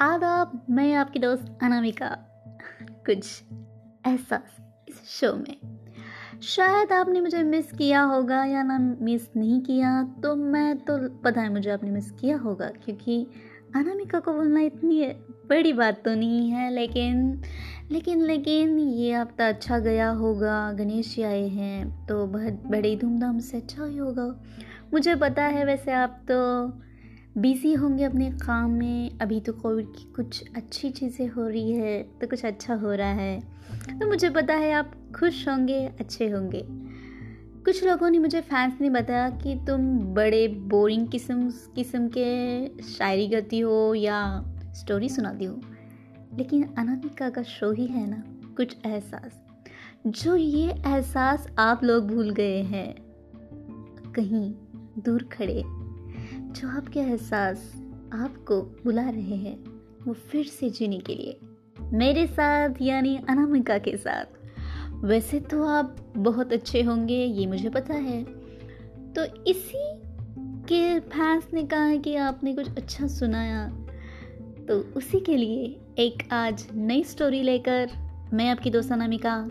आदाब, मैं आपकी दोस्त अनामिका। कुछ एहसास इस शो में। शायद आपने मुझे मिस किया होगा या ना मिस नहीं किया तो मैं तो पता है मुझे आपने मिस किया होगा, क्योंकि अनामिका को बोलना इतनी बड़ी बात तो नहीं है, लेकिन लेकिन लेकिन ये हफ़्ता अच्छा गया होगा, गणेश जी आए हैं तो बहुत बड़े धूमधाम से अच्छा ही होगा। मुझे पता है वैसे आप तो बिज़ी होंगे अपने काम में, अभी तो कोविड की कुछ अच्छी चीज़ें हो रही है तो कुछ अच्छा हो रहा है। तो मुझे पता है आप खुश होंगे, अच्छे होंगे। कुछ लोगों ने मुझे फैंस ने बताया कि तुम बड़े बोरिंग किस्म किस्म के शायरी करती हो या स्टोरी सुनाती हो। लेकिन अनामिका का शो ही है ना, कुछ एहसास। जो ये एहसास आप लोग भूल गए हैं, कहीं दूर खड़े। जो आपके एहसास आपको बुला रहे हैं, वो फिर से जीने के लिए। मेरे साथ, यानी अनामिका के साथ। वैसे तो आप बहुत अच्छे होंगे, ये मुझे पता है। तो इसी के फैंस ने कहा कि आपने कुछ अच्छा सुनाया। तो उसी के लिए एक आज नई स्टोरी लेकर मैं आपकी दोस्त अनामिका,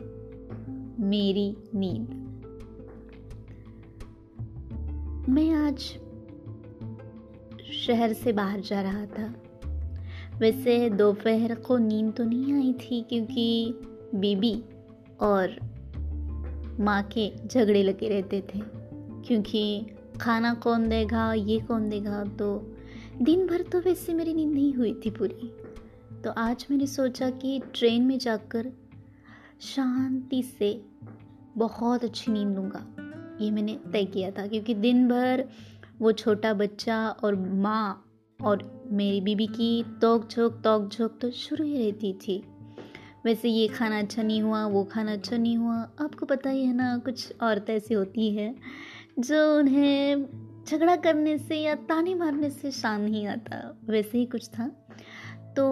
मेरी नींद। मैं आज शहर से बाहर जा रहा था। वैसे दोपहर को नींद तो नहीं आई थी क्योंकि बीबी और माँ के झगड़े लगे रहते थे। क्योंकि खाना कौन देगा, ये कौन देगा तो दिन भर तो वैसे मेरी नींद नहीं हुई थी पूरी। तो आज मैंने सोचा कि ट्रेन में जाकर शांति से बहुत अच्छी नींद लूँगा। ये मैंने तय किया था क्योंकि दिन भर वो छोटा बच्चा और माँ और मेरी बीबी की तोक झोंक तोक झोंक तो शुरू ही रहती थी। वैसे ये खाना अच्छा नहीं हुआ, वो खाना अच्छा नहीं हुआ। आपको पता ही है ना, कुछ औरतें ऐसी होती है जो उन्हें झगड़ा करने से या ताने मारने से शान नहीं आता। वैसे ही कुछ था। तो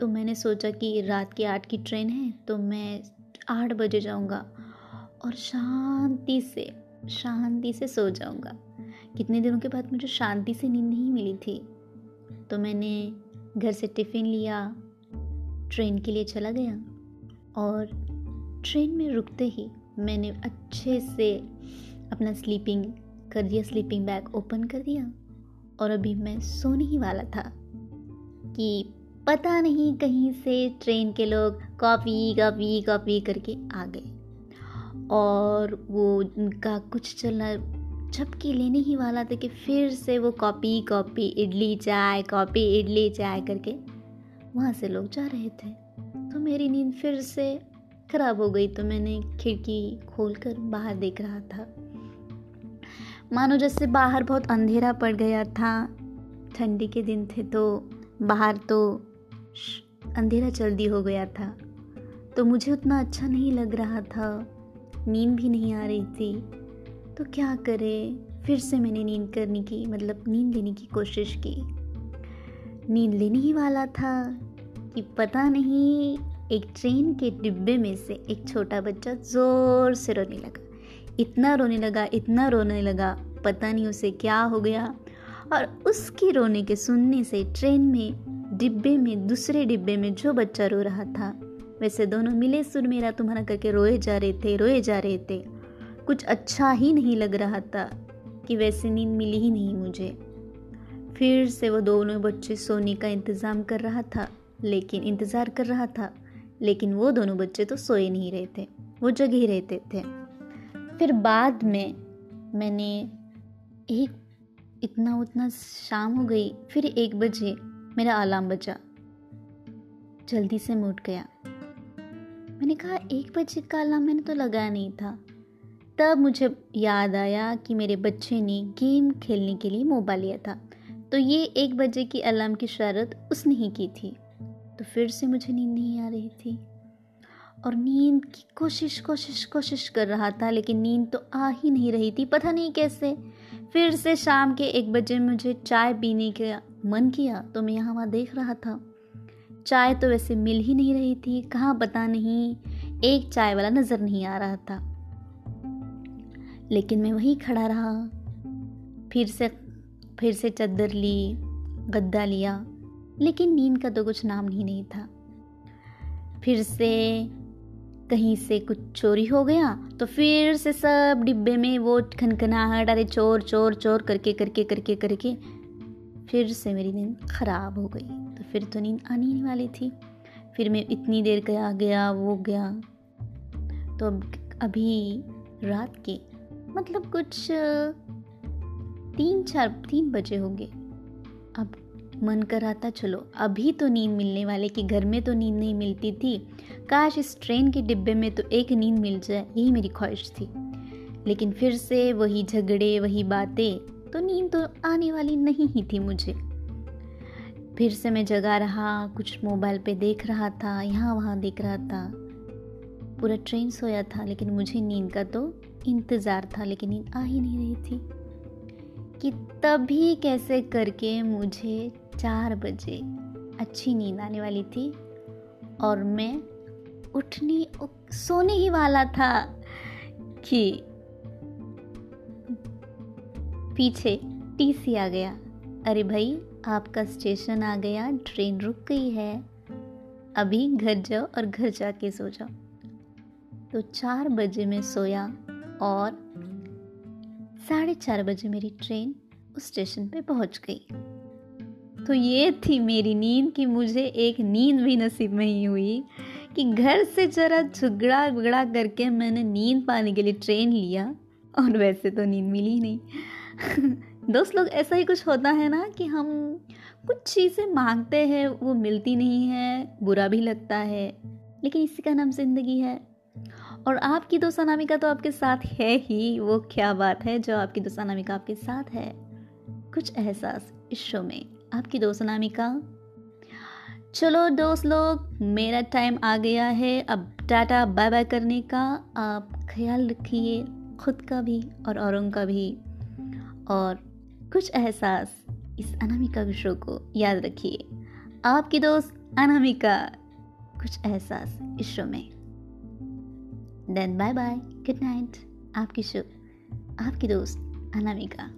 तो मैंने सोचा कि रात के आठ की ट्रेन है तो मैं आठ बजे जाऊँगा और शांति से शांति से सो जाऊँगा। कितने दिनों के बाद मुझे शांति से नींद नहीं मिली थी। तो मैंने घर से टिफ़िन लिया, ट्रेन के लिए चला गया और ट्रेन में रुकते ही मैंने अच्छे से अपना स्लीपिंग कर दिया स्लीपिंग बैग ओपन कर दिया और अभी मैं सोने ही वाला था कि पता नहीं कहीं से ट्रेन के लोग कॉफ़ी कॉफ़ी कॉफ़ी करके आ गए और वो उनका कुछ चलना झपकी लेने ही वाला था कि फिर से वो कॉपी कॉफ़ी इडली चाय कॉफ़ी इडली चाय करके वहाँ से लोग जा रहे थे। तो मेरी नींद फिर से ख़राब हो गई तो मैंने खिड़की खोलकर बाहर देख रहा था। मानो जैसे बाहर बहुत अंधेरा पड़ गया था, ठंडी के दिन थे तो बाहर तो अंधेरा जल्दी हो गया था। तो मुझे उतना अच्छा नहीं लग रहा था, नींद भी नहीं आ रही थी। तो क्या करे? फिर से मैंने नींद करने की मतलब नींद लेने की कोशिश की। नींद लेने ही वाला था कि पता नहीं, एक ट्रेन के डिब्बे में से एक छोटा बच्चा ज़ोर से रोने लगा। इतना रोने लगा, इतना रोने लगा, पता नहीं उसे क्या हो गया। और उसकी रोने के सुनने से ट्रेन में, डिब्बे में, दूसरे डिब्बे में जो बच्चा रो रहा था, वैसे दोनों मिले सुर मेरा तुम्हारा करके रोए जा रहे थे, रोए जा रहे थे। कुछ अच्छा ही नहीं लग रहा था कि वैसे नींद मिली ही नहीं मुझे। फिर से वो दोनों बच्चे सोने का इंतज़ाम कर रहा था, लेकिन इंतज़ार कर रहा था, लेकिन वो दोनों बच्चे तो सोए नहीं रहे थे वो जग ही रहते थे। फिर बाद में मैंने एक इतना उतना शाम हो गई, फिर एक बजे मेरा अलार्म बजा। जल्दी से मैं उठ गया। मैंने कहा, एक बजे का अलार्म मैंने तो लगाया नहीं था। तब मुझे याद आया कि मेरे बच्चे ने गेम खेलने के लिए मोबाइल लिया था। तो ये एक बजे की अलार्म की शरारत उसने ही की थी। तो फिर से मुझे नींद नहीं आ रही थी। और नींद की कोशिश कोशिश कोशिश कर रहा था, लेकिन नींद तो आ ही नहीं रही थी, पता नहीं कैसे। फिर से शाम के एक बजे मुझे चाय पीने का मन किया तो मैं यहाँ वहाँ देख रहा था। चाय तो वैसे मिल ही नहीं रही थी, कहाँ पता नहीं, एक चाय वाला नज़र नहीं आ रहा था। लेकिन मैं वहीं खड़ा रहा। फिर से फिर से चद्दर ली, गद्दा लिया, लेकिन नींद का तो कुछ नाम ही नहीं था। फिर से कहीं से कुछ चोरी हो गया तो फिर से सब डिब्बे में वो खनखनाहट, अरे चोर चोर चोर करके करके करके करके, फिर से मेरी नींद ख़राब हो गई। तो फिर तो नींद आने ही वाली थी। फिर मैं इतनी देर गया गया, वो गया। तो अब, अभी रात के मतलब कुछ तीन चार, तीन बजे होंगे। अब मन कर था चलो, अभी तो नींद मिलने वाले कि घर में तो नींद नहीं मिलती थी। काश इस ट्रेन के डिब्बे में तो एक नींद मिल जाए, यही मेरी ख्वाहिश थी। लेकिन फिर से वही झगड़े, वही बातें तो नींद तो आने वाली नहीं ही थी मुझे। फिर से मैं जगा रहा, कुछ मोबाइल पे देख रहा था, यहाँ वहाँ देख रहा था। पूरा ट्रेन सोया था, लेकिन मुझे नींद का तो इंतज़ार था, लेकिन नींद आ ही नहीं रही थी। कि तभी कैसे करके मुझे चार बजे अच्छी नींद आने वाली थी और मैं उठने, सोने ही वाला था कि पीछे टीसी आ गया। अरे भाई, आपका स्टेशन आ गया ट्रेन रुक गई है। अभी घर जाओ और घर जाके सो जाओ। तो चार बजे मैं सोया और साढ़े चार बजे मेरी ट्रेन उस स्टेशन पे पहुँच गई। तो ये थी मेरी नींद कि मुझे एक नींद भी नसीब नहीं हुई कि घर से ज़रा झगड़ा वगड़ा करके मैंने नींद पाने के लिए ट्रेन लिया और वैसे तो नींद मिली नहीं। दोस्त लोग, ऐसा ही कुछ होता है ना कि हम कुछ चीज़ें मांगते हैं, वो मिलती नहीं है, बुरा भी लगता है, लेकिन इसी का नाम ज़िंदगी है। और आपकी दोस्त अनामिका तो आपके साथ है ही, वो क्या बात है जो आपकी दोस्त अनामिका आपके साथ है। कुछ एहसास इस शो में, आपकी दोस्त अनामिका चलो दोस्त लोग, मेरा टाइम आ गया है, अब टाटा बाय बाय करने का। आप ख्याल रखिए, खुद का भी और औरों का भी। और कुछ एहसास इस अनामिका के शो को याद रखिए। आपकी दोस्त अनामिका, कुछ एहसास इस शो में। Then bye bye good night आपकी शुभ आपकी दोस्त अनामिका